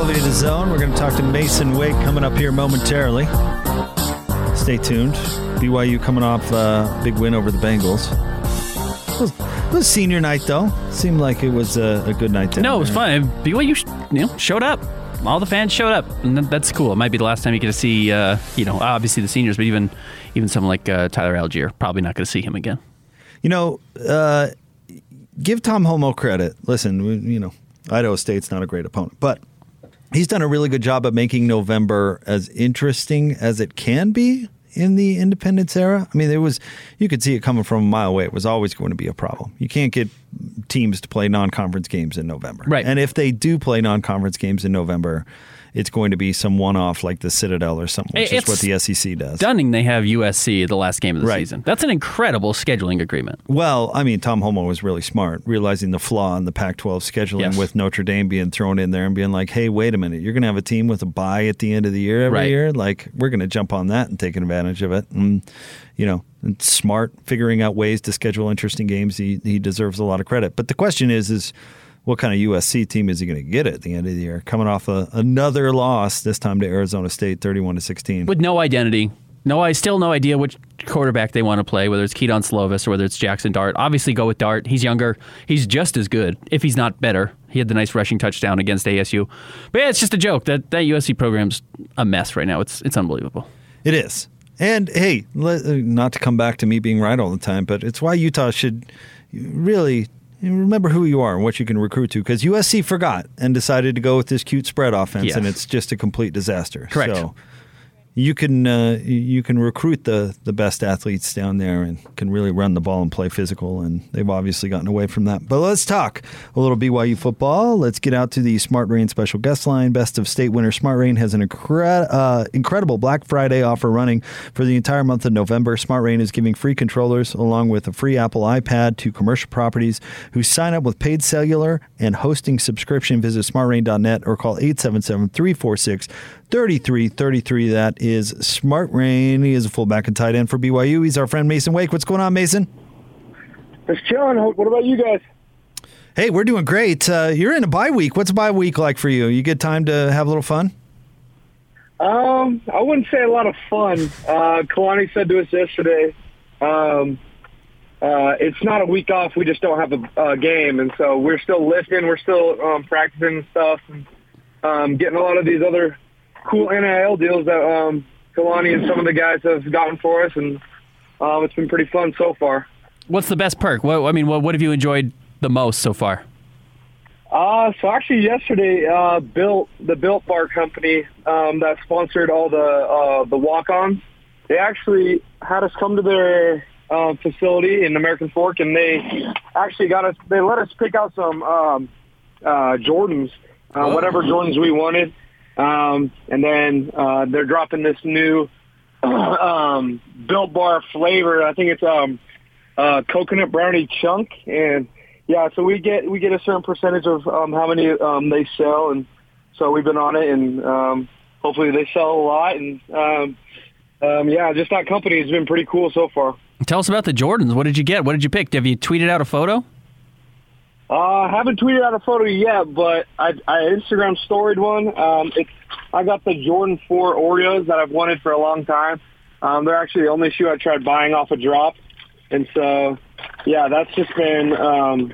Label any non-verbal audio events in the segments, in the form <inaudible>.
Ben 97.5 and 1280 The Zone. We're going to talk to Masen Wake coming up here momentarily. Stay tuned. BYU coming off a big win over the Bengals. It was, it was senior night, though. Seemed like it was a, a good night. No, it was there. fun. BYU, you know, showed up. All the fans showed up, and that's cool. It might be the last time you get to see, uh, you know, obviously the seniors, but even even someone like uh, Tyler Allgeier, probably not going to see him again. You know, uh, give Tom Holmoe credit. Listen, we, you know, Idaho State's not a great opponent, but he's done a really good job of making November as interesting as it can be in the independence era. I mean, it was you could see it coming from a mile away. It was always going to be a problem. You can't get teams to play non-conference games in November. Right. And if they do play non-conference games in November, it's going to be some one-off like the Citadel or something, which is It's what the SEC does. Stunning they have USC the last game of the Right. season. That's an incredible scheduling agreement. Well, I mean, Tom Holmoe was really smart, realizing the flaw in the Pac 12 scheduling Yes. with Notre Dame being thrown in there and being like, hey, wait a minute, you're going to have a team with a bye at the end of the year every Right. year? Like, we're going to jump on that and take advantage of it. And, you know, smart, figuring out ways to schedule interesting games. He, he deserves a lot of credit. But the question is, is, what kind of USC team is he going to get at the end of the year? Coming off a, another loss, this time to Arizona State, thirty-one to sixteen. with no identity. No, I still no idea which quarterback they want to play, whether it's Kedon Slovis or whether it's Jaxson Dart. Obviously, go with Dart. He's younger. He's just as good, if he's not better. He had the nice rushing touchdown against ASU. But yeah, it's just a joke. That that USC program's a mess right now. It's it's unbelievable. It is. And hey, uh, not to come back to me being right all the time, but it's why Utah should really remember who you are and what you can recruit to because USC forgot and decided to go with this cute spread offense, Yes. and it's just a complete disaster. Correct. So you can uh, you can recruit the the best athletes down there and can really run the ball and play physical and they've obviously gotten away from that. But let's talk a little BYU football. Let's get out to the Smart Rain special guest line. Best of state winner Smart Rain has an incre- uh, incredible Black Friday offer running for the entire month of November. Smart Rain is giving free controllers along with a free Apple iPad to commercial properties who sign up with paid cellular and hosting subscription. Visit smartrain.net or call 877 346 3333. That is Smart Rain. He is a fullback and tight end for BYU. He's our friend Masen Wake. What's going on, Masen? Just chilling. What about you guys? Hey, we're doing great. Uh, you're in a bye week. What's a bye week like for you? You get time to have a little fun? Um, I wouldn't say a lot of fun. Uh, Kalani said to us yesterday, um, uh, it's not a week off. We just don't have a, a game, and so we're still lifting. We're still um, practicing and stuff, and um, getting a lot of these other cool NIL deals that um, Kalani and some of the guys have gotten for us, and um, it's been pretty fun so far. What's the best perk? What I mean, what what have you enjoyed the most so far? Uh, so actually yesterday, uh, Built, the Built Bar company, um, that sponsored all the, uh, the walk-ons, they actually had us come to their, uh, facility in American Fork and they actually got us, they let us pick out some, um, uh, Jordans, uh, whatever Jordans we wanted. Um, and then, uh, they're dropping this new, <clears throat> um, Built Bar flavor. I think it's, um, uh, coconut brownie chunk and, yeah, so we get we get a certain percentage of um, how many um, they sell, and so we've been on it, and um, hopefully they sell a lot. And um, um, yeah, just that company has been pretty cool so far. Tell us about the Jordans. What did you get? What did you pick? Have you tweeted out a photo? Uh, I haven't tweeted out a photo yet, but I, I Instagram storied one. Um, it's I got the Jordan Four Oreos that I've wanted for a long time. Um, they're actually the only shoe I tried buying off a drop, and so yeah, that's just been um,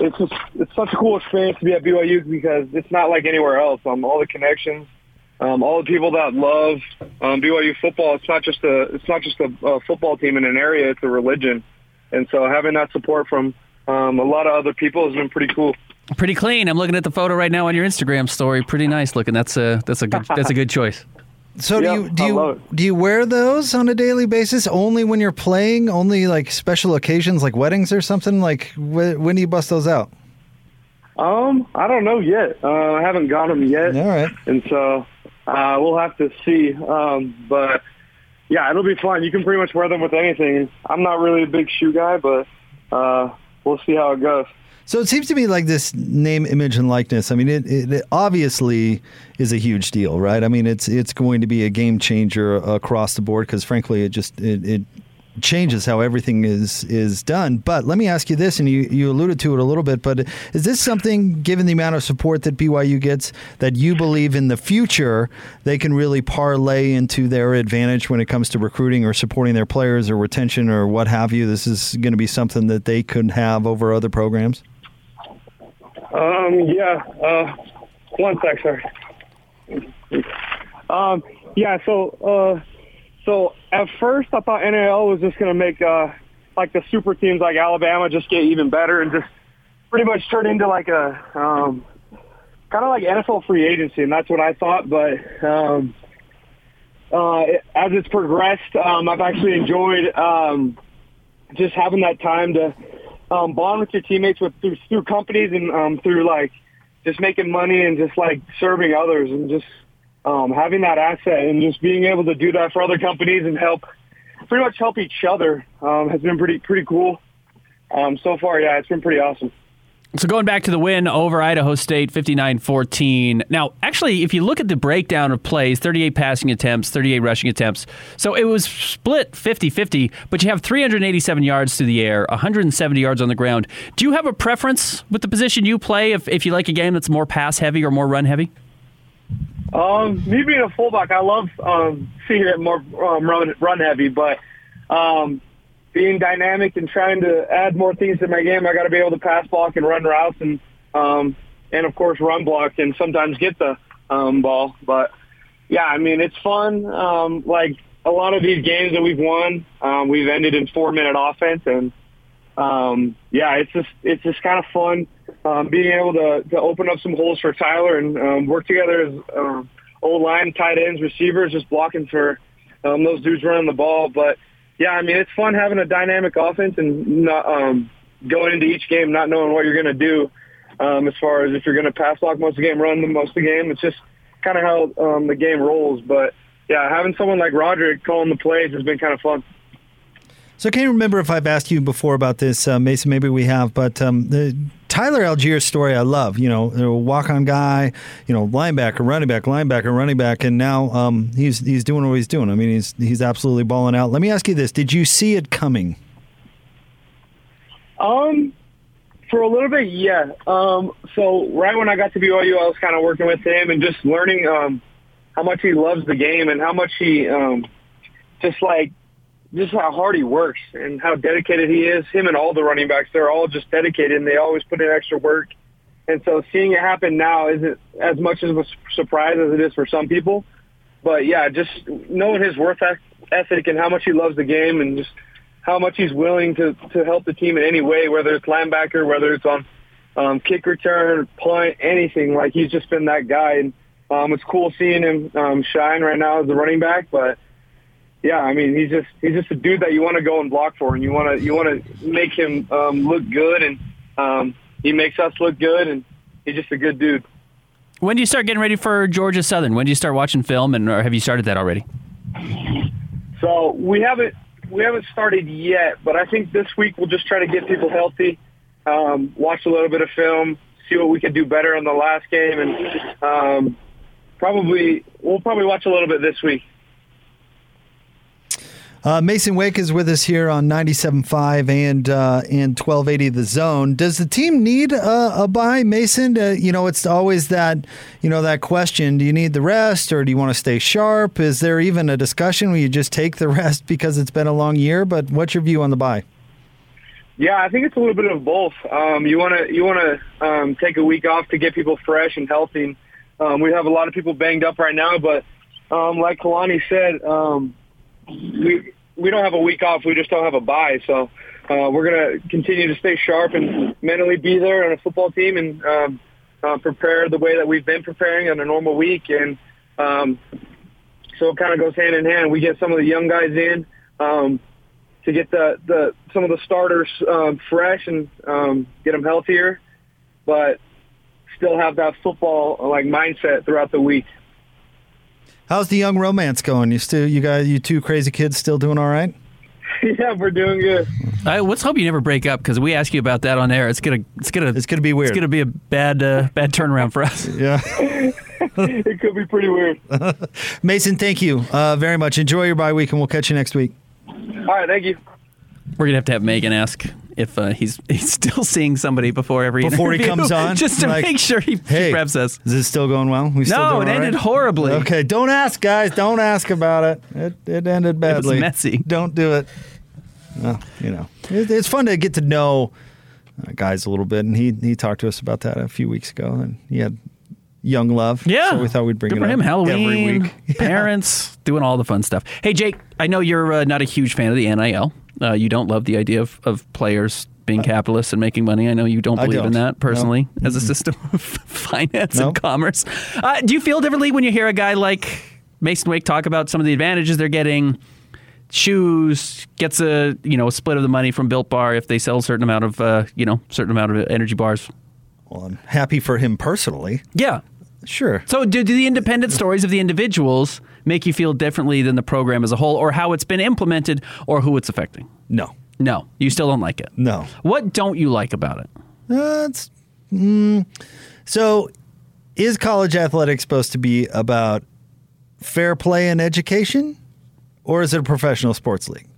it's just it's such a cool experience to be at BYU because it's not like anywhere else. Um, all the connections, um, all the people that love um, BYU football. It's not just a it's not just a, a football team in an area. It's a religion, and so having that support from um, a lot of other people has been pretty cool. Pretty clean. I'm looking at the photo right now on your Instagram story. Pretty nice looking. That's a that's a good <laughs> that's a good choice. So Yeah, do you do you do you wear those on a daily basis? Only when you're playing? Only like special occasions like weddings or something? Like wh- when do you bust those out? Um, I don't know yet. Uh, I haven't got them yet, All right. and so uh, we'll have to see. Um, but yeah, it'll be fun. You can pretty much wear them with anything. I'm not really a big shoe guy, but uh, we'll see how it goes. So it seems to me like this name, image, and likeness. I mean, it, it, obviously is a huge deal, right? I mean, it's it's going to be a game changer across the board because, frankly, it just it, it changes how everything is is done. But let me ask you this, and you, you alluded to it a little bit, but is this something, given the amount of support that BYU gets, that you believe in the future they can really parlay into their advantage when it comes to recruiting or supporting their players or retention or what have you? This is going to be something that they could have over other programs. Um, yeah. Uh, one sec, sorry. Um, yeah. So, uh, so at first I thought NIL was just going to make uh, like the super teams like Alabama just get even better and just pretty much turn into like a um, kind of like NFL free agency, and that's what I thought. But um, uh, as it's progressed, um, I've actually enjoyed um, just having that time to um, bond with your teammates with through, through companies and um, through like just making money and just like serving others and just um, having that asset and just being able to do that for other companies and help pretty much help each other um, has been pretty pretty cool. Um, so far, yeah, it's been pretty awesome. So going back to the win over Idaho State 59-14. Now, actually, if you look at the breakdown of plays, 38 passing attempts, 38 rushing attempts. So it was split 50-50, but you have 387 yards through the air, 170 yards on the ground. Do you have a preference with the position you play if, if you like a game that's more pass heavy or more run heavy? Um, me being a fullback, I love um, seeing it more um, run run heavy, but um, being dynamic and trying to add more things to my game, I got to be able to pass block and run routes and um, and of course run block and sometimes get the um, ball. But yeah, I mean it's fun. Um, like a lot of these games that we've won, um, we've ended in four minute offense, and um, yeah, it's just it's just kind of fun um, being able to, to open up some holes for Tyler and um, work together as um, old line, tight ends, receivers, just blocking for um, those dudes running the ball. But yeah, I mean, it's fun having a dynamic offense and not um, going into each game not knowing what you're going to do um, as far as if you're going to pass block most of the game, run the most of the game. It's just kind of how um, the game rolls. But yeah, having someone like Roderick calling the plays has been kind of fun. So, I can you remember if I've asked you before about this, uh, Masen? Maybe we have, but um, the Tyler Allgeier's story I love. You know, a walk-on guy, you know, linebacker, running back, linebacker, running back, and now um, he's he's doing what he's doing. I mean, he's he's absolutely balling out. Let me ask you this: Did you see it coming? Um, for a little bit, yeah. Um, so right when I got to BYU, I was kind of working with him and just learning um, how much he loves the game and how much he um, just like just how hard he works and how dedicated he is. Him and all the running backs, they're all just dedicated and they always put in extra work. And so seeing it happen now isn't as much of a surprise as it is for some people. But yeah, just knowing his worth ethic and how much he loves the game and just how much he's willing to, to help the team in any way, whether it's linebacker, whether it's on um, kick return, punt, anything. Like he's just been that guy. And um, it's cool seeing him um, shine right now as a running back, but yeah, I mean, he's just he's just a dude that you want to go and block for, and you want to you want to make him um, look good, and um, he makes us look good, and he's just a good dude. When do you start getting ready for Georgia Southern? When do you start watching film, and or have you started that already? So we haven't we haven't started yet, but I think this week we'll just try to get people healthy, um, watch a little bit of film, see what we can do better in the last game, and um, probably we'll probably watch a little bit this week. Uh, Masen Wake is with us here on 97.5 and uh, and 1280 The Zone. Does the team need a, a bye, Masen? Uh, you know, it's always that you know that question: Do you need the rest, or do you want to stay sharp? Is there even a discussion where you just take the <laughs> rest because it's been a long year? But what's your view on the bye? Yeah, I think it's a little bit of both. Um, you want to you want to um, take a week off to get people fresh and healthy. Um, we have a lot of people banged up right now, but um, like Kalani said um, we we don't have a week off. We just don't have a bye. So uh, we're going to continue to stay sharp and mentally be there on a football team and um, uh, prepare the way that we've been preparing on a normal week. And um, so it kind of goes hand in hand. We get some of the young guys in um, to get the, the some of the starters um, fresh and um, get them healthier, but still have that football like mindset throughout the week. How's the young romance going? You still, you guys, you two crazy kids, still doing all right? <laughs> yeah, we're doing good. I, let's hope you never break up because we ask you about that on air. It's gonna, it's gonna, it's gonna be weird. It's gonna be a bad, uh, bad turnaround for us. yeah, <laughs> <laughs> it could be pretty weird. Masen, thank you uh, very much. Enjoy your bye week, and we'll catch you next week. All right, thank you. We're gonna have to have Megan ask if uh, he's <laughs> he's still seeing somebody before every Before he comes on? <laughs> just to Like, make sure he, Hey, he preps us. is this still going well? We still No, it ended right? horribly. Okay, don't ask, guys. Don't ask about it. It, it ended badly. It's messy. Don't do it. Well, you know, it, it's fun to get to know uh, guys a little bit, and he he talked to us about that a few weeks ago, and he had young love. Yeah, so we thought we'd bring Good it for him. up Halloween, every week. <laughs> Yeah. parents doing all the fun stuff. Hey, Jake, I know you're uh, not a huge fan of the NIL. Uh, you don't love the idea of, of players being capitalists and making money. I know you don't believe in don't. that personally as a system <laughs> of finance No. and commerce. Uh, do you feel differently when you hear a guy like Masen Wake talk about some of the advantages they're getting? Shoes gets a you know a split of the money from Built Bar if they sell a certain amount of uh, you know certain amount of energy bars. Well, I'm happy for him personally. Yeah, Sure. So, do, do the independent stories of the individuals make you feel differently than the program as a whole, or how it's been implemented, or who it's affecting? No. No, you still don't like it. No. What don't you like about it? That's mm, so. Is college athletics supposed to be about fair play and education, or is it a professional sports league?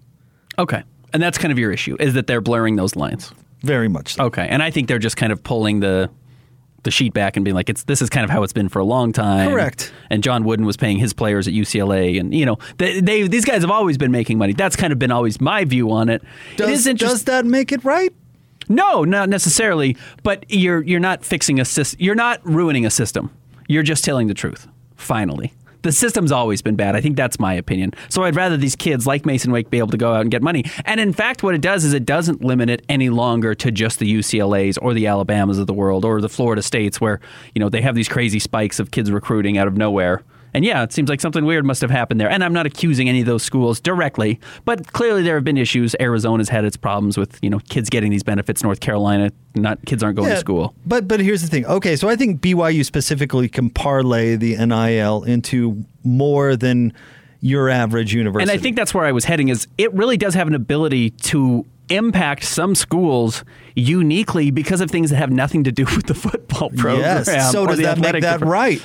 Okay, and that's kind of your issue is that they're blurring those lines. Very much. So. Okay, and I think they're just kind of pulling the the sheet back and being like, it's this is kind of how it's been for a long time. Correct. And John Wooden was paying his players at UCLA, and you know they, they these guys have always been making money. That's kind of been always my view on it. Does, it does that make it right? No, not necessarily. But you're you're not fixing a system. You're not ruining a system. You're just telling the truth. Finally, the system's always been bad. I think that's my opinion. So I'd rather these kids like Masen Wake be able to go out and get money. And in fact, what it does is it doesn't limit it any longer to just the UCLA's or the Alabamas of the world or the Florida states where you know they have these crazy spikes of kids recruiting out of nowhere. And yeah, it seems like something weird must have happened there. And I'm not accusing any of those schools directly, but clearly there have been issues. Arizona's had its problems with you know kids getting these benefits. North Carolina, not kids aren't going to school. But but here's the thing. Okay, so I think BYU specifically can parlay the NIL into more than your average university. And I think that's where I was heading. Is it really does have an ability to impact some schools uniquely because of things that have nothing to do <laughs> with the football program. yes. So does that make that department. right?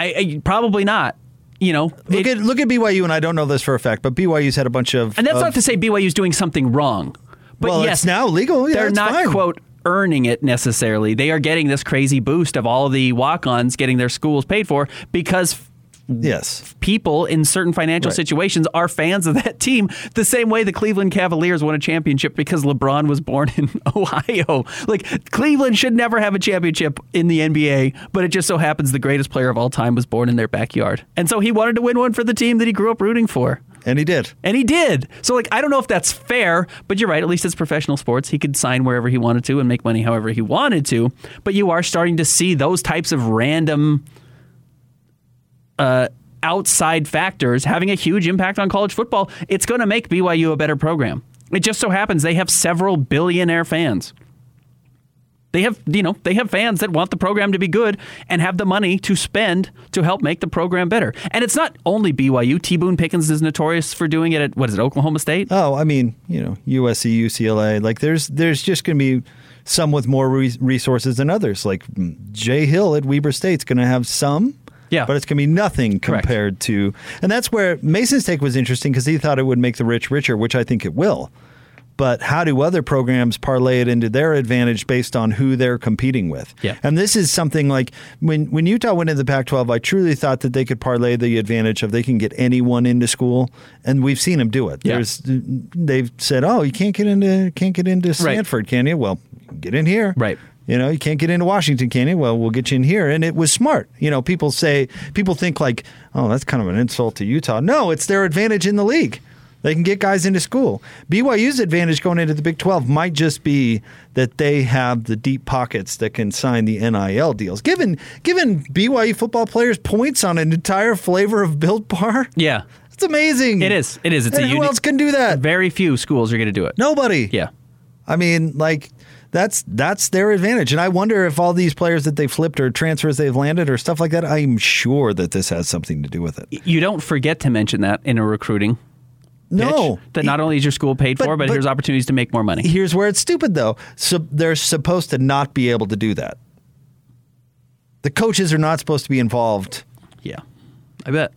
I, I probably not. You know, Look it- at look at BYU, and I don't know this for a fact, but BYU's had a bunch of and that's of- not to say BYU's doing something wrong. But well, yes, it's now legal. Yeah, they're not fine. quote earning it necessarily. They are getting this crazy boost of all the walk-ons getting their schools paid for because Yes. people in certain financial Right. situations are fans of that team the same way the Cleveland Cavaliers won a championship because LeBron was born in <laughs> Ohio. Like Cleveland should never have a championship in the NBA, but it just so happens the greatest player of all time was born in their backyard. And so he wanted to win one for the team that he grew up rooting for. And he did. And he did. So, like, I don't know if that's fair, but you're right. At least it's professional sports. He could sign wherever he wanted to and make money however he wanted to. But you are starting to see those types of random uh, outside factors having a huge impact on college football. It's going to make BYU a better program. It just so happens they have several billionaire fans. They have, you know, they have fans that want the program to be good and have the money to spend to help make the program better. And it's not only BYU. T. Boone Pickens is notorious for doing it at what is it, Oklahoma State? Oh, I mean, you know, USC, UCLA. Like, there's there's just going to be some with more re- resources than others. Like Jay Hill at Weber State's going to have some. Yeah. But it's going to be nothing Correct. compared to, and that's where Masen's take was interesting because he thought it would make the rich richer, which I think it will. But how do other programs parlay it into their advantage based on who they're competing with? Yeah. And this is something like when when Utah went into the Pac-12, I truly thought that they could parlay the advantage of they can get anyone into school, and we've seen them do it. Yeah. There's they've said, "Oh, you can't get into can't get into Stanford, can you?" Well, get in here. Right. You know, you can't get into Washington, can you? Well, we'll get you in here. And it was smart. You know, people say, people think like, oh, that's kind of an insult to Utah. No, it's their advantage in the league. They can get guys into school. BYU's advantage going into the Big 12 might just be that they have the deep pockets that can sign the NIL deals. Given given BYU football players points on an entire flavor of Built Bar, Yeah. it's amazing. It is. It is. It's And a who unique. else can do that? Very few schools are going to do it. Nobody. Yeah. I mean, like that's that's their advantage. And I wonder if all these players that they flipped or transfers they've landed or stuff like that, I'm sure that this has something to do with it. You don't forget to mention that in a recruiting No. that not only is your school paid But- for, but, but- here's opportunities to make more money. Here's where it's stupid though. So they're supposed to not be able to do that. The coaches are not supposed to be involved Yeah. I bet.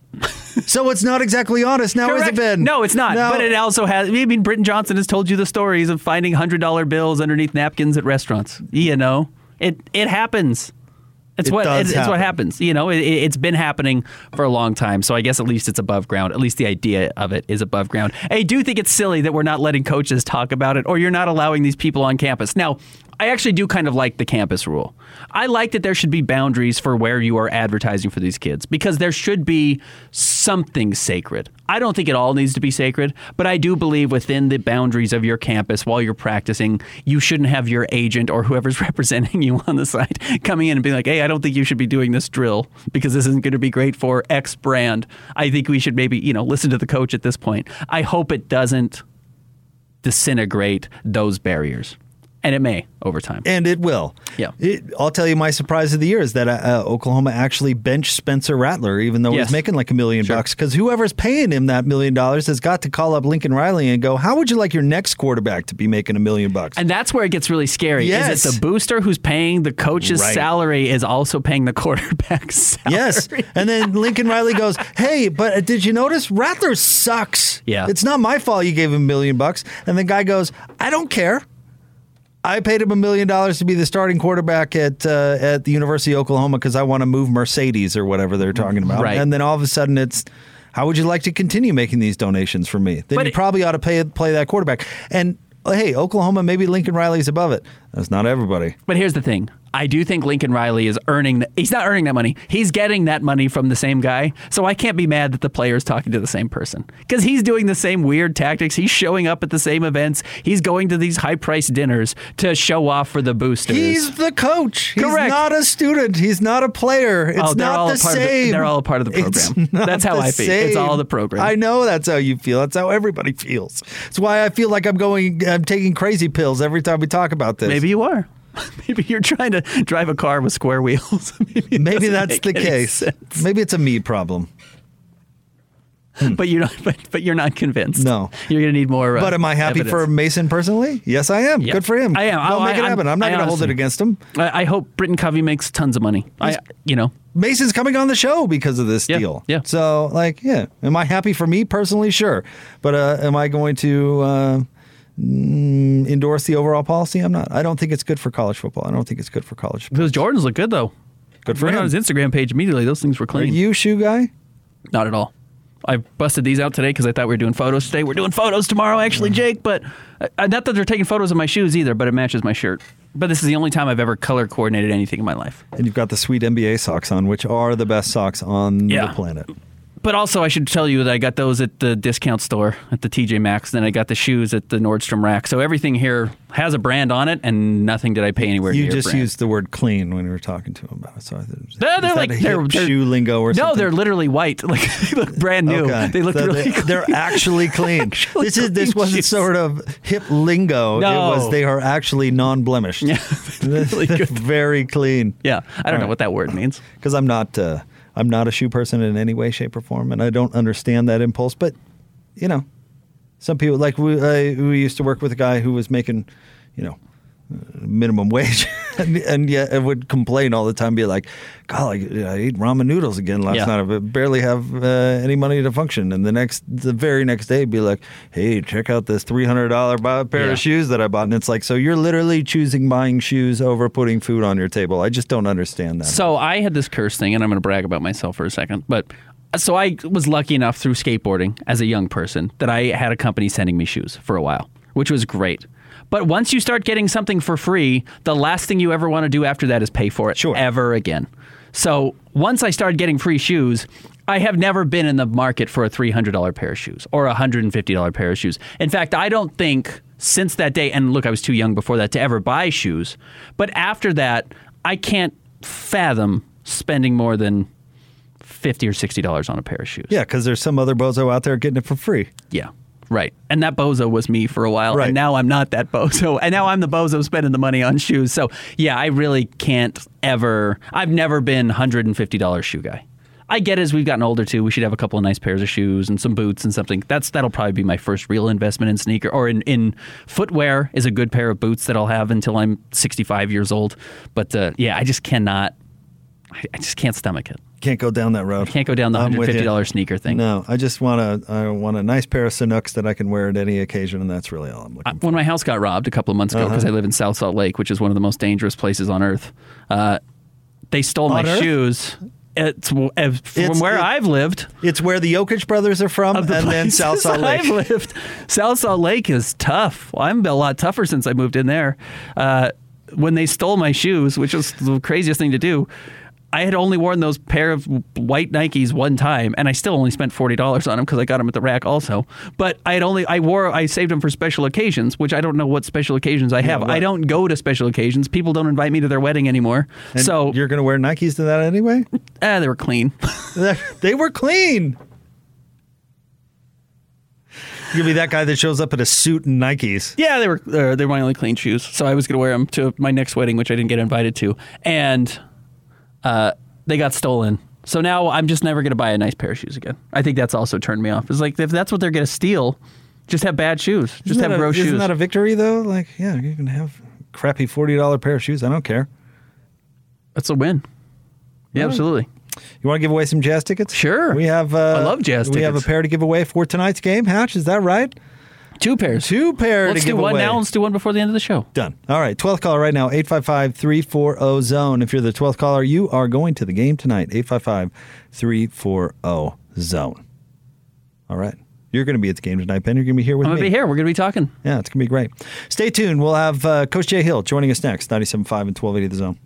So it's not exactly honest now, has it Correct. been? No, it's not. No. But it also has. I mean, Britton Johnson has told you the stories of finding hundred dollar bills underneath napkins at restaurants. You know, it it happens. It's It what does it's, it's what happens. You know, it, it- it's been happening for a long time. So I guess at least it's above ground. At least the idea of it is above ground. I do think it's silly that we're not letting coaches talk about it, or you're not allowing these people on campus. Now, I actually do kind of like the campus rule. I like that there should be boundaries for where you are advertising for these kids because there should be something sacred. I don't think it all needs to be sacred, but I do believe within the boundaries of your campus while you're practicing, you shouldn't have your agent or whoever's <laughs> representing you on the side coming in and being like, hey, I don't think you should be doing this drill because this isn't going to be great for X brand. I think we should maybe, you know, listen to the coach at this point. I hope it doesn't disintegrate those barriers. And it may over time. and it will. Yeah. It, I'll tell you my surprise of the year is that uh, Oklahoma actually benched Spencer Rattler, even though Yes. he's making like a million Sure. bucks, because whoever's paying him that million dollars has got to call up Lincoln Riley and go, "How would you like your next quarterback to be making a million bucks?" And that's where it gets really scary. Yes. Is it the booster who's paying the coach's Right. salary is also paying the quarterback's <laughs> salary? Yes. And then Lincoln Riley goes, Hey, but uh, did you notice Rattler sucks? Yeah. It's not my fault you gave him a million bucks. And the guy goes, I don't care. I paid him a million dollars to be the starting quarterback at uh, at the University of Oklahoma because I want to move Mercedes or whatever they're talking about. Right. And then all of a sudden it's, how would you like to continue making these donations for me? Then But you probably ought to pay play that quarterback. And hey, Oklahoma, maybe Lincoln Riley's above it. That's not everybody. But here's the thing. I do think Lincoln Riley is earning. th- He's not earning that money. He's getting that money from the same guy. So I can't be mad that the player is talking to the same person because he's doing the same weird tactics. He's showing up at the same events. He's going to these high priced dinners to show off for the boosters. He's the coach. He's Correct. not a student. He's not a player. It's Oh, they're not all the a part of the- same. they're all a part of the It's program. <laughs> not That's how the I feel. It's all the program. I know that's how you feel. That's how everybody feels. That's why I feel like I'm going. I'm taking crazy pills every time we talk about this. Maybe you are. <laughs> Maybe you're trying to drive a car with square wheels. <laughs> Maybe, Maybe that's the case. sense. Maybe it's a me problem. <laughs> But you're not. But, but you're not convinced. No. you're going to need more. Uh, But am I happy evidence. for Masen personally? Yes, I am. Yeah. Good for him. I am. Don't Oh, make I- it I'm- happen. I'm not I going to hold it against him. I, I hope Britain Covey makes tons of money. I, you know, Masen's coming on the show because of this Yeah, deal. yeah. So, like, yeah. Am I happy for me personally? Sure. But uh, am I going to uh, endorse the overall policy? I'm not. I don't think it's good for college football. I don't think it's good for college. Football. Those Jordans look good though. Good for Right him. on his Instagram page immediately. Those things were Are clean. you shoe guy? Not at all. I busted these out today because I thought we were doing photos today. We're doing photos tomorrow, actually, Jake. But uh, not that they're taking photos of my shoes either, but it matches my shirt. But this is the only time I've ever color coordinated anything in my life. And you've got the sweet NBA socks on, which are the best socks on Yeah. the planet. But also, I should tell you that I got those at the discount store at the TJ Maxx. Then I got the shoes at the Nordstrom Rack. So everything here has a brand on it, and nothing did I pay anywhere You just brand. used the word clean when you were talking to him about it. So I thought, They're, they're like they're, they're shoe lingo or no, something? they're literally white. <laughs> Like they look brand new. Okay. They look So really. they- They're actually <laughs> clean. Actually this is this wasn't shoes. sort of hip lingo. No. It was they are actually non-blemished. <laughs> Yeah, really. Very clean. Yeah, I don't know right. what that word means. Because I'm not uh, I'm not a shoe person in any way, shape, or form, and I don't understand that impulse. But you know, some people like we uh, we used to work with a guy who was making, you know. Minimum <laughs> wage, and, and yet I would complain all the time. Be like, "God, I, I ate ramen noodles again last Yeah. night. I barely have uh, any money to function." And the next, the very next day, be like, "Hey, check out this three hundred dollar pair Yeah. of shoes that I bought." And it's like, so you're literally choosing buying shoes over putting food on your table. I just don't understand that. So I had this curse thing, and I'm going to brag about myself for a second. But so I was lucky enough through skateboarding as a young person that I had a company sending me shoes for a while, which was great. But once you start getting something for free, the last thing you ever want to do after that is pay for it Sure. ever again. So once I started getting free shoes, I have never been in the market for a $300 pair of shoes or a $150 pair of shoes. In fact, I don't think since that day, and look, I was too young before that to ever buy shoes, but after that, I can't fathom spending more than 50 or $60 on a pair of shoes. Yeah, because there's some other bozo out there getting it for free. Yeah. Right. And that bozo was me for a while. Right. And now I'm not that bozo. And now I'm the bozo spending the money on shoes. So, yeah, I really can't ever. I've never been $150 shoe guy. I get as we've gotten older too. We should have a couple of nice pairs of shoes and some boots and something. That's that'll probably be my first real investment in sneaker or in, in footwear is a good pair of boots that I'll have until I'm 65 years old. But uh, yeah, I just cannot. I I just can't stomach it. Can't go down that road. I Can't go down the I'm hundred fifty dollar sneaker thing. No, I just want a I want a nice pair of Sanuks that I can wear at any occasion, and that's really all I'm looking I- for. when my house got robbed a couple of months ago because Uh-huh. I live in South Salt Lake, which is one of the most dangerous places on earth. Uh, they stole On my Earth? shoes. It's, uh, from It's- where it- I've lived. It's where the Jokic brothers are from, of and then South Salt Lake. I've lived. South Salt Lake is tough. Well, I'm a lot tougher since I moved in there. Uh, when they stole my shoes, which was the craziest thing to do, I had only worn those pair of white Nikes one time, and I still only spent forty dollars on them because I got them at the rack also. But I had only I wore I saved them for special occasions, which I don't know what special occasions I have. what? I don't go to special occasions. People don't invite me to their wedding anymore. And so you're going to wear Nikes to that anyway? ah, <laughs> they were clean. <laughs> they were clean. You'll be that guy that shows up in a suit and Nikes. Yeah, they were uh, they were my only clean shoes, so I was going to wear them to my next wedding, which I didn't get invited to, and uh, they got stolen. So now I'm just never going to buy a nice pair of shoes again. I think that's also turned me off. It's like if that's what they're going to steal, just have bad shoes. Just Isn't have gross Isn't that a victory though? Like, yeah, you can have crappy forty dollar pair of shoes. I don't care. that's a win. Yeah, Right. absolutely. You want to give away some jazz tickets? Sure. We have. Uh, I love jazz We have a pair to give away for tonight's game. Hatch, is that right? Two pairs. Two pair Let's to do give one away. now. Let's do one before the end of the show. Done. All right. 12th caller right now, 855 340 zone. If you're the 12th caller, you are going to the game tonight, 855 340 zone. All right. You're going to be at the game tonight, Ben. You're going to be here with me. I'm gonna be here. We're gonna be talking. Yeah, it's going to be great. Stay tuned. We'll have uh, Coach Jay Hill joining us next, 97.5 and 1280 the zone.